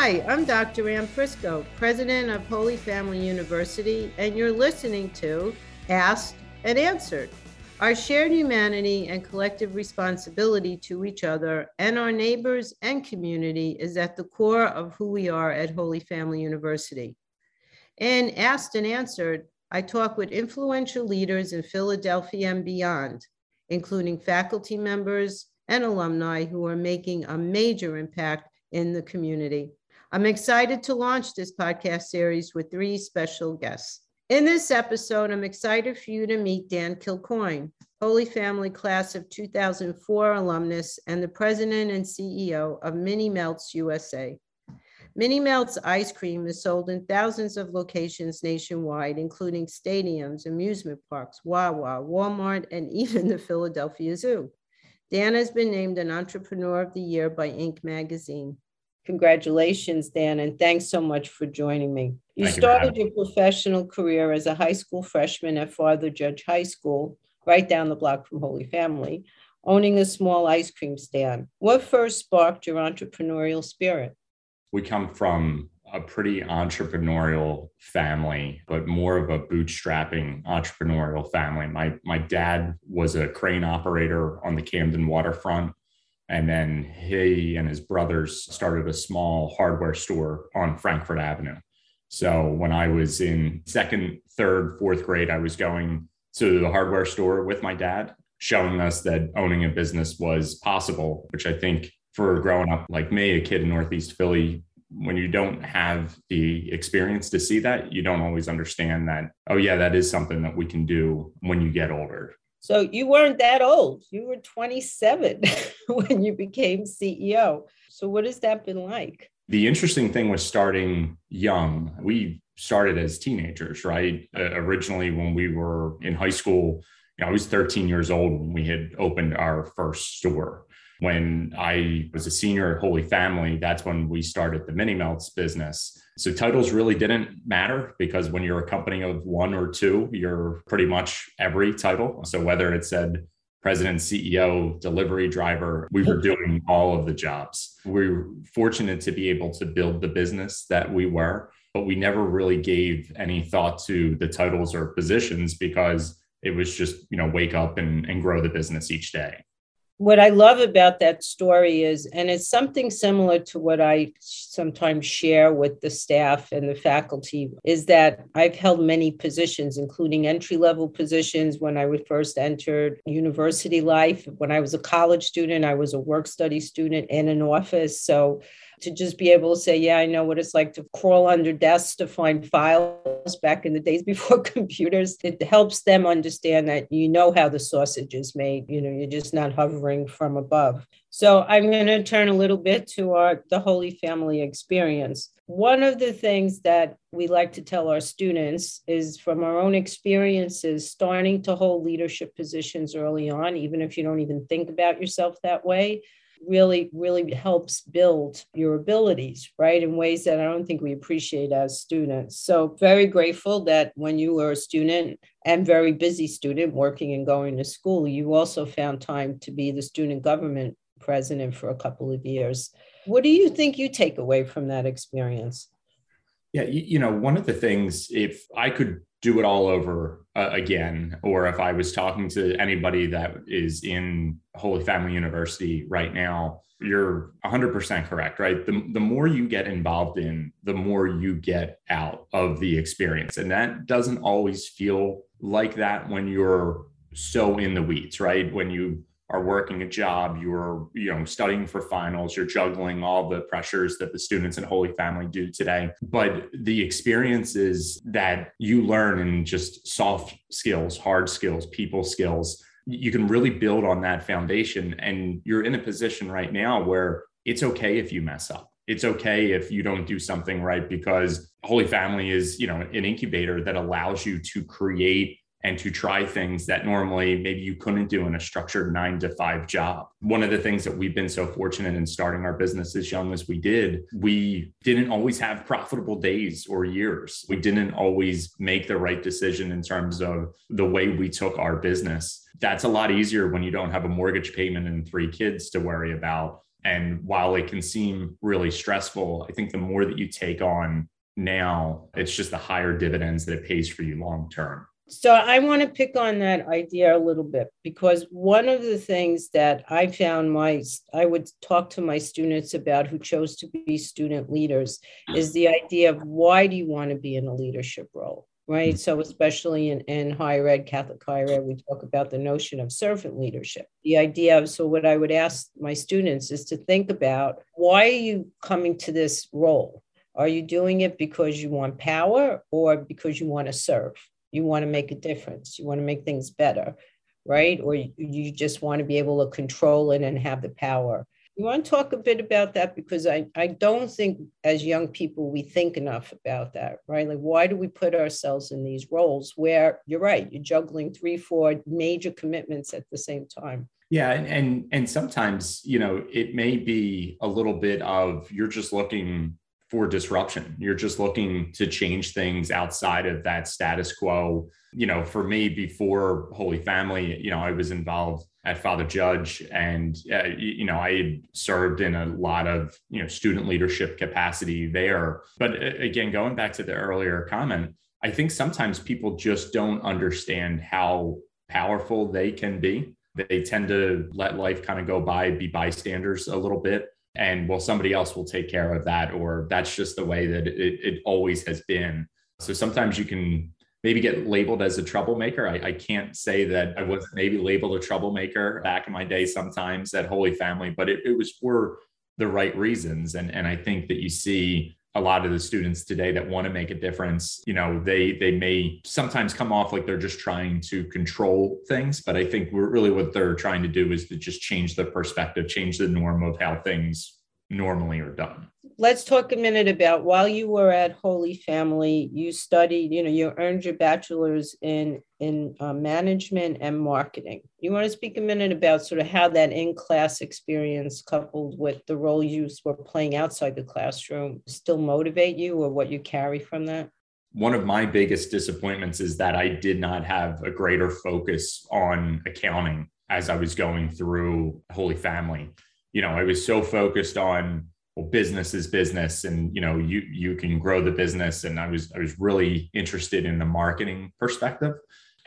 Hi, I'm Dr. Anne Prisco, president of Holy Family University, and you're listening to Asked and Answered. Our shared humanity and collective responsibility to each other and our neighbors and community is at the core of who we are at Holy Family University. In Asked and Answered, I talk with influential leaders in Philadelphia and beyond, including faculty members and alumni who are making a major impact in the community. I'm excited to launch this podcast series with three special guests. In this episode, I'm excited for you to meet Dan Kilcoyne, Holy Family Class of 2004 alumnus and the president and CEO of Mini Melts USA. Mini Melts ice cream is sold in thousands of locations nationwide, including stadiums, amusement parks, Wawa, Walmart, and even the Philadelphia Zoo. Dan has been named an Entrepreneur of the Year by Inc. magazine. Congratulations, Dan, and thanks so much for joining me. You Thank you started your professional career as a high school freshman at Father Judge High School, right down the block from Holy Family, owning a small ice cream stand. What first sparked your entrepreneurial spirit? We come from a pretty entrepreneurial family, but more of a bootstrapping entrepreneurial family. My my dad was a crane operator on the Camden waterfront and then he and his brothers started a small hardware store on Frankford Avenue. So when I was in second, third, fourth grade, I was going to the hardware store with my dad, showing us that owning a business was possible, which I think for growing up like me, a kid in Northeast Philly, when you don't have the experience to see that, you don't always understand that, oh, yeah, that is something that we can do when you get older. So you weren't that old. You were 27 when you became CEO. So what has that been like? The interesting thing was starting young. We started as teenagers, right? Uh, originally, when we were in high school, you know, I was 13 years old when we had opened our first store. When I was a senior at Holy Family, that's when we started the Mini Melts business. So titles really didn't matter because when you're a company of one or two, you're pretty much every title. So whether it said president, CEO, delivery driver, we were doing all of the jobs. We were fortunate to be able to build the business that we were, but we never really gave any thought to the titles or positions because it was just, you know, wake up and, and grow the business each day what I love about that story is, and it's something similar to what I sometimes share with the staff and the faculty, is that I've held many positions, including entry level positions when I first entered university life. When I was a college student, I was a work study student in an office. So to just be able to say, yeah, I know what it's like to crawl under desks to find files back in the days before computers. It helps them understand that you know how the sausage is made. You know, you're just not hovering from above. So I'm going to turn a little bit to our the Holy Family experience. One of the things that we like to tell our students is from our own experiences, starting to hold leadership positions early on, even if you don't even think about yourself that way, really, really helps build your abilities, right? In ways that I don't think we appreciate as students. So, very grateful that when you were a student and very busy student working and going to school, you also found time to be the student government president for a couple of years. What do you think you take away from that experience? Yeah, you, you know, one of the things, if I could do it all over uh, again, or if I was talking to anybody that is in Holy Family University right now, you're 100% correct, right? The, the more you get involved in, the more you get out of the experience. And that doesn't always feel like that when you're so in the weeds, right? When you are working a job, you're you know studying for finals, you're juggling all the pressures that the students in Holy Family do today. But the experiences that you learn in just soft skills, hard skills, people skills, you can really build on that foundation. And you're in a position right now where it's okay if you mess up. It's okay if you don't do something right because Holy Family is, you know, an incubator that allows you to create and to try things that normally maybe you couldn't do in a structured nine to five job. One of the things that we've been so fortunate in starting our business as young as we did, we didn't always have profitable days or years. We didn't always make the right decision in terms of the way we took our business. That's a lot easier when you don't have a mortgage payment and three kids to worry about And while it can seem really stressful, I think the more that you take on now, it's just the higher dividends that it pays for you long term. So I want to pick on that idea a little bit because one of the things that I found my I would talk to my students about who chose to be student leaders is the idea of why do you want to be in a leadership role? Right. Mm. So especially in, in higher ed, Catholic higher ed, we talk about the notion of servant leadership. The idea of so what I would ask my students is to think about why are you coming to this role? Are you doing it because you want power or because you want to serve? You want to make a difference. You want to make things better right? Or you, just want to be able to control it and have the power. You want to talk a bit about that? Because I, I don't think as young people we think enough about that right? Like why do we put ourselves in these roles where you're right you're juggling three four major commitments at the same time? Yeah and and, and sometimes you know it may be a little bit of you're just looking for disruption. You're just looking to change things outside of that status quo. You know, for me, before Holy Family, you know, I was involved at Father Judge, and uh, you know, I served in a lot of you know student leadership capacity there. But uh, again, going back to the earlier comment, I think sometimes people just don't understand how powerful they can be. They tend to let life kind of go by, be bystanders a little bit and well somebody else will take care of that or that's just the way that it, it always has been. So sometimes you can maybe get labeled as a troublemaker. I, I, can't say that i was maybe labeled a troublemaker back in my day sometimes at holy family but it, it was for the right reasons. And and i think that you see a lot of the students today that want to make a difference you know they they may sometimes come off like they're just trying to control things but i think really what they're trying to do is to just change the perspective change the norm of how things normally are done let's talk a minute about while you were at Holy Family, you studied, you know, you earned your bachelor's in in uh, management and marketing. You want to speak a minute about sort of how that in class experience, coupled with the role you were playing outside the classroom, still motivate you, or what you carry from that? One of my biggest disappointments is that I did not have a greater focus on accounting as I was going through Holy Family. You know, I was so focused on well, business is business and you know you you can grow the business. And i was i was really interested in the marketing perspective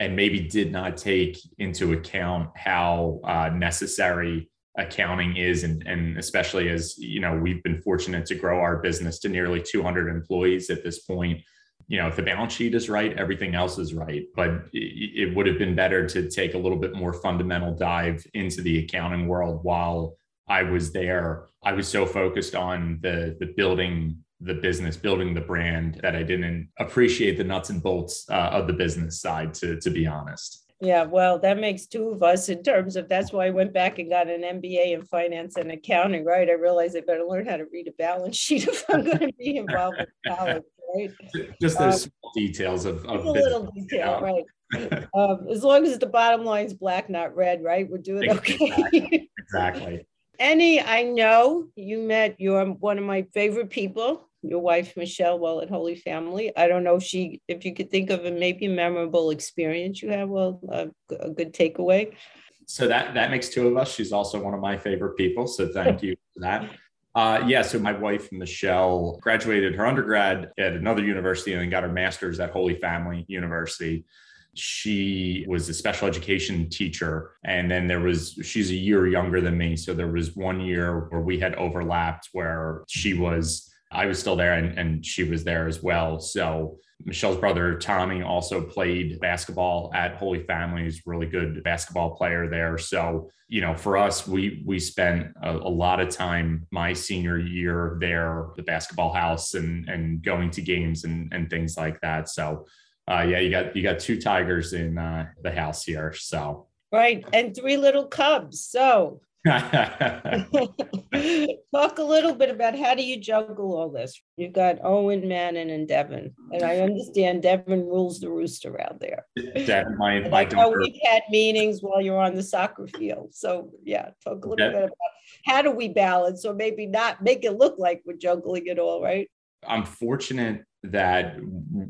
and maybe did not take into account how uh, necessary accounting is. And, and especially as you know we've been fortunate to grow our business to nearly 200 employees at this point. You know if the balance sheet is right everything else is right but it, it would have been better to take a little bit more fundamental dive into the accounting world while I was there, I was so focused on the the building the business, building the brand that I didn't appreciate the nuts and bolts uh, of the business side. To to be honest. Yeah, well, that makes two of us in terms of that's why I went back and got an MBA in finance and accounting, right? I realized I better learn how to read a balance sheet if I'm going to be involved with college, right? Just those um, small details of, of a little detail, right? um, as long as the bottom line is black, not red, right? We're doing okay. Exactly. exactly. Annie, I know you met your one of my favorite people, your wife Michelle, while at Holy Family. I don't know if she, if you could think of a maybe memorable experience you have, well, a, a good takeaway. So that that makes two of us. She's also one of my favorite people. So thank you for that. Uh, yeah, so my wife Michelle graduated her undergrad at another university and then got her master's at Holy Family University. She was a special education teacher and then there was she's a year younger than me so there was one year where we had overlapped where she was i was still there and, and she was there as well. So michelle's brother tommy also played basketball at holy family he's really good basketball player there so you know for us we we spent a, a lot of time my senior year there the basketball house and and going to games and and things like that so uh, yeah, you got you got two tigers in uh, the house here. So right, and three little cubs. So talk a little bit about how do you juggle all this? You've got Owen, Madden, and Devin, and I understand Devin rules the roost around there. Devin, my, my daughter. we've had meetings while you're on the soccer field. So yeah, talk a little bit about how do we balance, or maybe not make it look like we're juggling it all, right? I'm fortunate that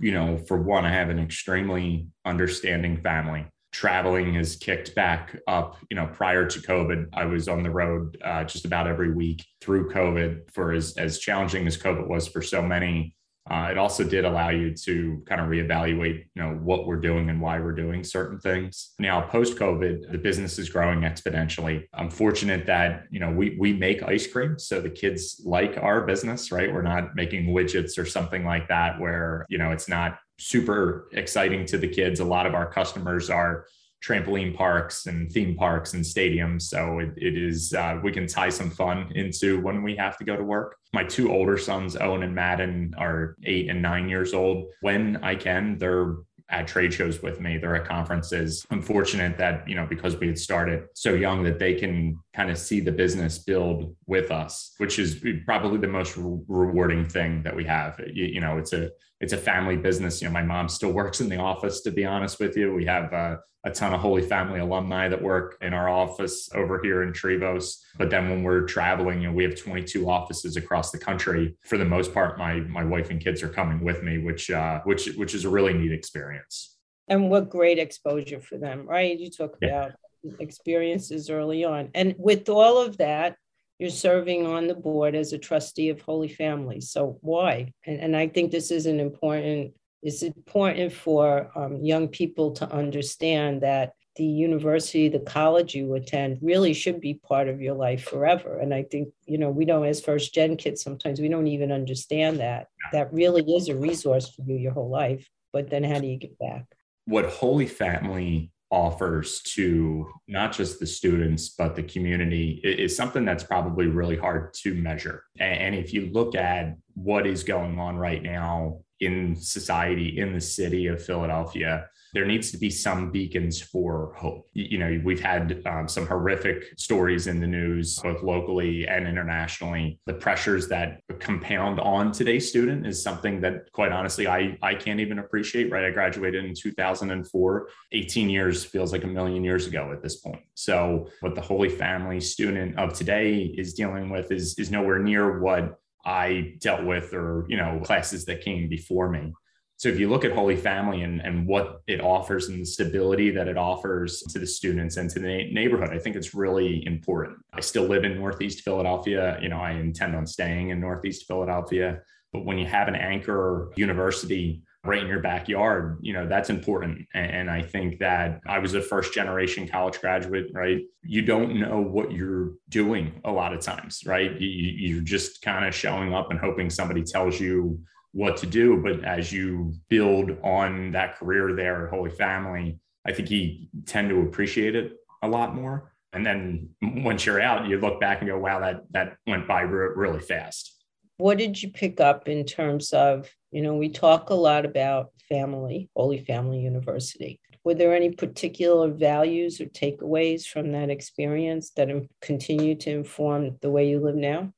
you know for one i have an extremely understanding family traveling has kicked back up. You know, prior to COVID, I was on the road uh, just about every week through COVID. For as as challenging as COVID was for so many, uh, it also did allow you to kind of reevaluate, you know, what we're doing and why we're doing certain things. Now, post COVID, the business is growing exponentially. I'm fortunate that you know we we make ice cream, so the kids like our business, right? We're not making widgets or something like that, where you know it's not super exciting to the kids. A lot of our customers are trampoline parks and theme parks and stadiums. So it, it is, uh, we can tie some fun into when we have to go to work. My two older sons, Owen and Madden, are eight and nine years old. When I can, they're at trade shows with me. They're at conferences. I'm fortunate that, you know, because we had started so young that they can kind of see the business build with us, which is probably the most re- rewarding thing that we have. You, you, know, it's a it's a family business. You know, my mom still works in the office, to be honest with you. We have uh, a ton of Holy Family alumni that work in our office over here in Trevose. But then when we're traveling, you know, we have 22 offices across the country. For the most part, my my wife and kids are coming with me, which uh, which which is a really neat experience. And what great exposure for them, right? You talk about yeah. Experiences early on, and with all of that, you're serving on the board as a trustee of Holy Family. So why? And, and I think this is an important it's important for um, young people to understand that the university, the college you attend really should be part of your life forever. And I think, you know, we don't, as first gen kids, sometimes we don't even understand that. That really is a resource for you your whole life. But then how do you get back? What Holy Family offers to not just the students but the community is something that's probably really hard to measure. And if you look at what is going on right now in society in the city of Philadelphia, there needs to be some beacons for hope. You know, we've had um, some horrific stories in the news, both locally and internationally. The pressures that compound on today's student is something that, quite honestly, I, I can't even appreciate, right? I graduated in 2004. 18 years feels like a million years ago at this point. So, what the Holy Family student of today is dealing with is, is nowhere near what I dealt with or, you know, classes that came before me. So if you look at Holy Family and, and what it offers and the stability that it offers to the students and to the neighborhood, I think it's really important. I still live in Northeast Philadelphia. You know, I intend on staying in Northeast Philadelphia. But when you have an anchor university right in your backyard, you know, that's important. And I think that I was a first generation college graduate, right? You don't know what you're doing a lot of times, right? You're just kind of showing up and hoping somebody tells you what to do. But as you build on that career there at Holy Family, I think you tend to appreciate it a lot more. And then once you're out, you look back and go, wow, that, that went by really fast. What did you pick up in terms of you know, we talk a lot about family, Holy Family University. Were there any particular values or takeaways from that experience that continue to inform the way you live now?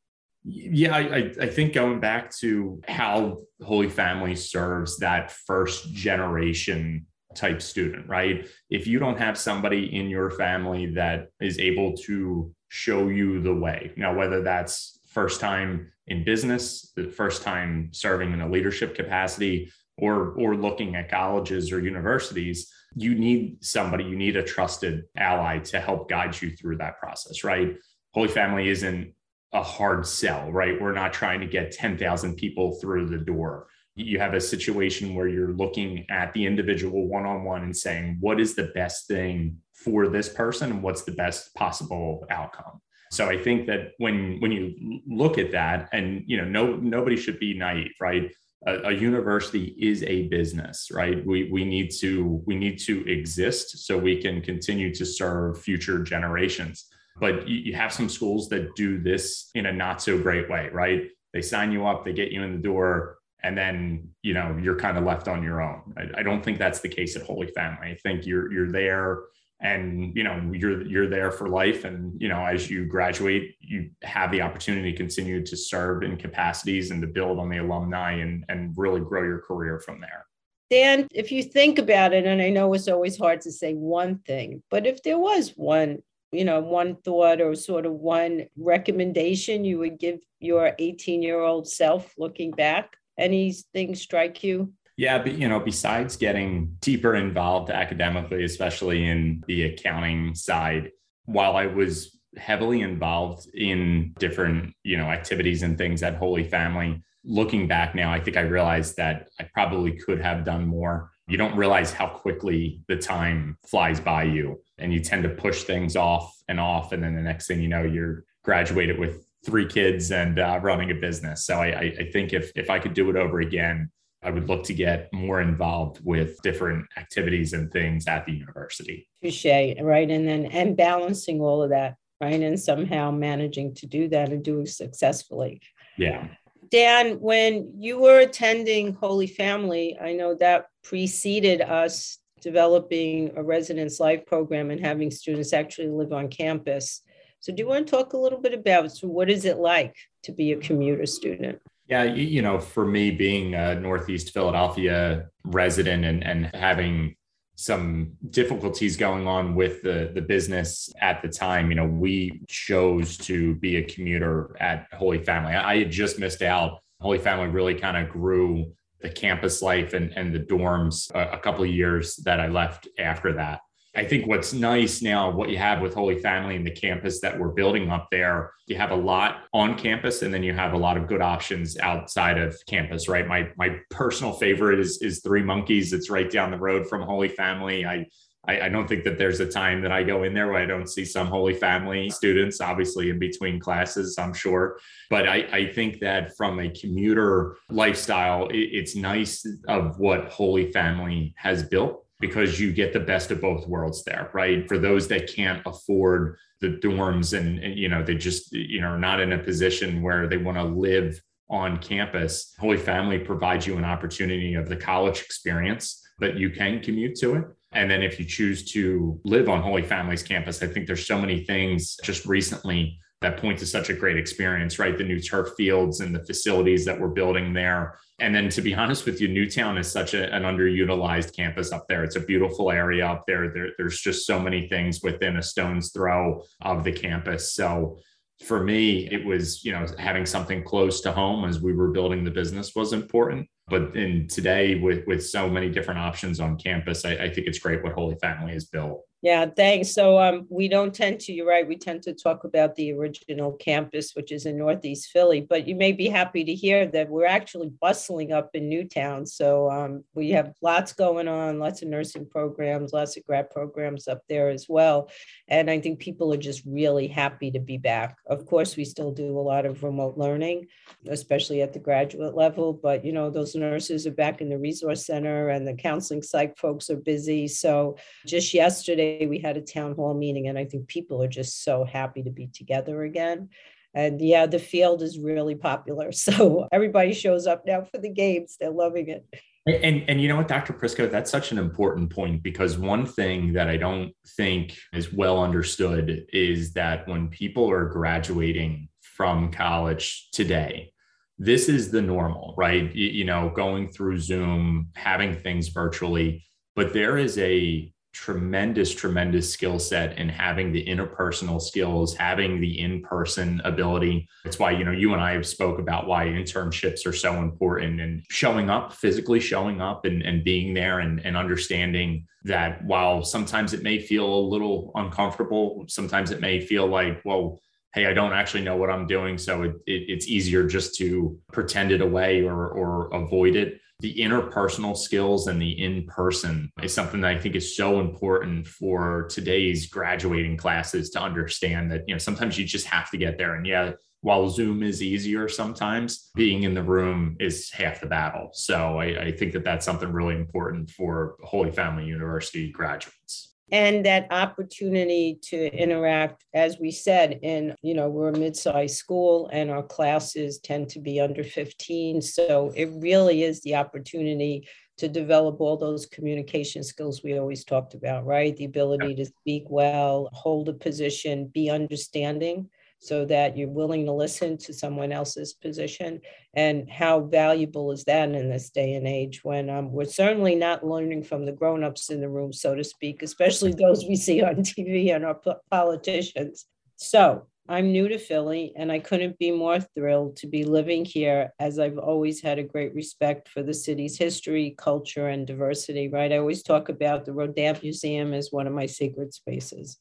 Yeah, I, I think going back to how Holy Family serves that first generation type student, right? If you don't have somebody in your family that is able to show you the way, now, whether that's first time in business, the first time serving in a leadership capacity, or or looking at colleges or universities, you need somebody, you need a trusted ally to help guide you through that process, right? Holy Family isn't a hard sell, right? We're not trying to get 10,000 people through the door. You have a situation where you're looking at the individual one on one and saying, what is the best thing for this person what's the best possible outcome? So I think that when when you look at that, and you know, no nobody should be naive, right? A, a, university is a business, right? We we need to we need to exist so we can continue to serve future generations. But you, you have some schools that do this in a not so great way, right? They sign you up, they get you in the door, and then you know you're kind of left on your own. I, I don't think that's the case at Holy Family. I think you're you're there and you know you're you're there for life. And you know as you graduate you have the opportunity to continue to serve in capacities and to build on the alumni and and really grow your career from there. Dan if you think about it and i know it's always hard to say one thing but if there was one you know one thought or sort of one recommendation you would give your 18 year old self looking back anything strike you Yeah, but you know, besides getting deeper involved academically, especially in the accounting side, while I was heavily involved in different, you know, activities and things at Holy Family, looking back now, I think I realized that I probably could have done more. You don't realize how quickly the time flies by you and you tend to push things off and off. And then the next thing you know, you're graduated with three kids and uh, running a business. So I, I think if, if I could do it over again, I would look to get more involved with different activities and things at the university. Touche, right? And then and balancing all of that, right? And somehow managing to do that and doing successfully. Yeah. Dan, when you were attending Holy Family, I know that preceded us developing a residence life program and having students actually live on campus. So, do you want to talk a little bit about so what is it like to be a commuter student? Yeah, you, know, for me being a Northeast Philadelphia resident and, and having some difficulties going on with the, the business at the time, you know, we chose to be a commuter at Holy Family. I had just missed out. Holy Family really kind of grew the campus life and, and the dorms a, a couple of years that I left after that. I think what's nice now, what you have with Holy Family and the campus that we're building up there, you have a lot on campus and then you have a lot of good options outside of campus, right? My my personal favorite is is Three Monkeys. It's right down the road from Holy Family. I I, I, don't think that there's a time that I go in there where I don't see some Holy Family students, obviously in between classes, I'm sure. But I, I think that from a commuter lifestyle, it, it's nice of what Holy Family has built because you get the best of both worlds there, right? For those that can't afford the dorms and, and you know, they just, you know, are not in a position where they want to live on campus, Holy Family provides you an opportunity of the college experience, but you can commute to it. And then if you choose to live on Holy Family's campus, I think there's so many things just recently that point to such a great experience, right? The new turf fields and the facilities that we're building there. And then to be honest with you, Newtown is such a, an underutilized campus up there. It's a beautiful area up there. there. There's just so many things within a stone's throw of the campus. So for me, it was, you know, having something close to home as we were building the business was important. But in today, with with so many different options on campus, I, I think it's great what Holy Family has built. Yeah, thanks. So um, we don't tend to, you're right, we tend to talk about the original campus, which is in Northeast Philly, but you may be happy to hear that we're actually bustling up in Newtown. So um, we have lots going on, lots of nursing programs, lots of grad programs up there as well. And I think people are just really happy to be back. Of course, we still do a lot of remote learning, especially at the graduate level, but you know, those nurses are back in the resource center and the counseling psych folks are busy. So just yesterday, we had a town hall meeting, and I think people are just so happy to be together again. And yeah, the field is really popular. So everybody shows up now for the games. They're loving it. And and you know what, Dr. Prisco, that's such an important point because one thing that I don't think is well understood is that when people are graduating from college today, this is the normal, right? You, you know, going through Zoom, having things virtually, but there is a tremendous, tremendous skill set in having the interpersonal skills, having the in-person ability. It's why, you know, you and I have spoke about why internships are so important and showing up, physically showing up and, and being there and, and understanding that while sometimes it may feel a little uncomfortable, sometimes it may feel like, well, hey, I don't actually know what I'm doing. So it, it, it's easier just to pretend it away or, or avoid it the interpersonal skills and the in person is something that I think is so important for today's graduating classes to understand that, you know, sometimes you just have to get there. And yeah, while Zoom is easier sometimes, being in the room is half the battle. So I, I think that that's something really important for Holy Family University graduates and that opportunity to interact as we said in you know we're a mid-sized school and our classes tend to be under 15 so it really is the opportunity to develop all those communication skills we always talked about right? The ability to speak well hold a position be understanding so that you're willing to listen to someone else's position. And how valuable is that in this day and age when um, we're certainly not learning from the grown-ups in the room, so to speak, especially those we see on TV and our politicians. So I'm new to Philly and I couldn't be more thrilled to be living here as I've always had a great respect for the city's history, culture, and diversity, right? I always talk about the Rodin Museum as one of my sacred spaces.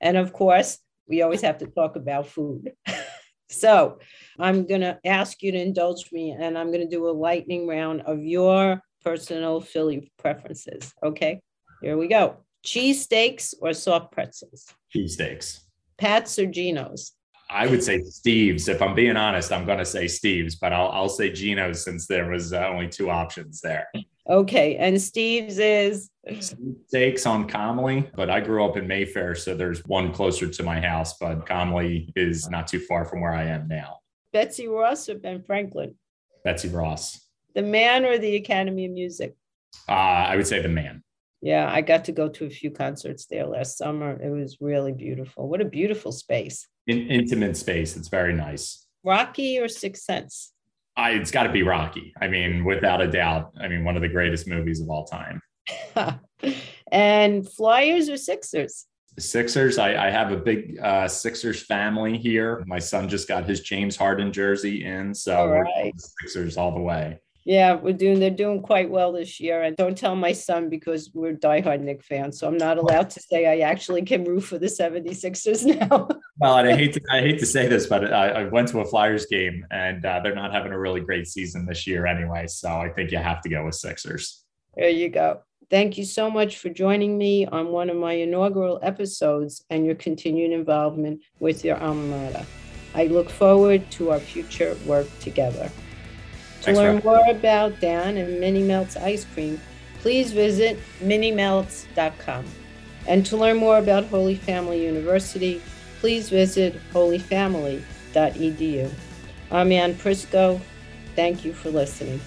And of course, we always have to talk about food. so I'm going to ask you to indulge me and I'm going to do a lightning round of your personal Philly preferences. Okay, here we go. Cheese steaks or soft pretzels? Cheese steaks. Pat's or Geno's? I would say Steve's. If I'm being honest, I'm going to say Steve's, but I'll, I'll say Geno's since there was uh, only two options there. Okay. And Steve's is? Steaks on Comly, but I grew up in Mayfair, so there's one closer to my house, but Comly is not too far from where I am now. Betsy Ross or Ben Franklin? Betsy Ross. The Mann or the Academy of Music? Uh, I would say the Mann. Yeah, I got to go to a few concerts there last summer. It was really beautiful. What a beautiful space. In, intimate space. It's very nice. Rocky or Sixth Sense? I, it's got to be Rocky. I mean, without a doubt. I mean, one of the greatest movies of all time. and Flyers or Sixers? Sixers. I, I have a big uh, Sixers family here. My son just got his James Harden jersey in, so right. Sixers all the way. Yeah, we're doing. They're doing quite well this year. And don't tell my son because we're diehard Knick fans, so I'm not allowed to say I actually can root for the 76ers now. Well, and I hate to I hate to say this, but I, I went to a Flyers game, and uh, they're not having a really great season this year anyway. So I think you have to go with Sixers. There you go. Thank you so much for joining me on one of my inaugural episodes and your continued involvement with your alma mater. I look forward to our future work together. To Thanks learn more about Dan and Mini Melts ice cream, please visit minimelts.com. And to learn more about Holy Family University, please visit holyfamily.edu. I'm Anne Prisco. Thank you for listening.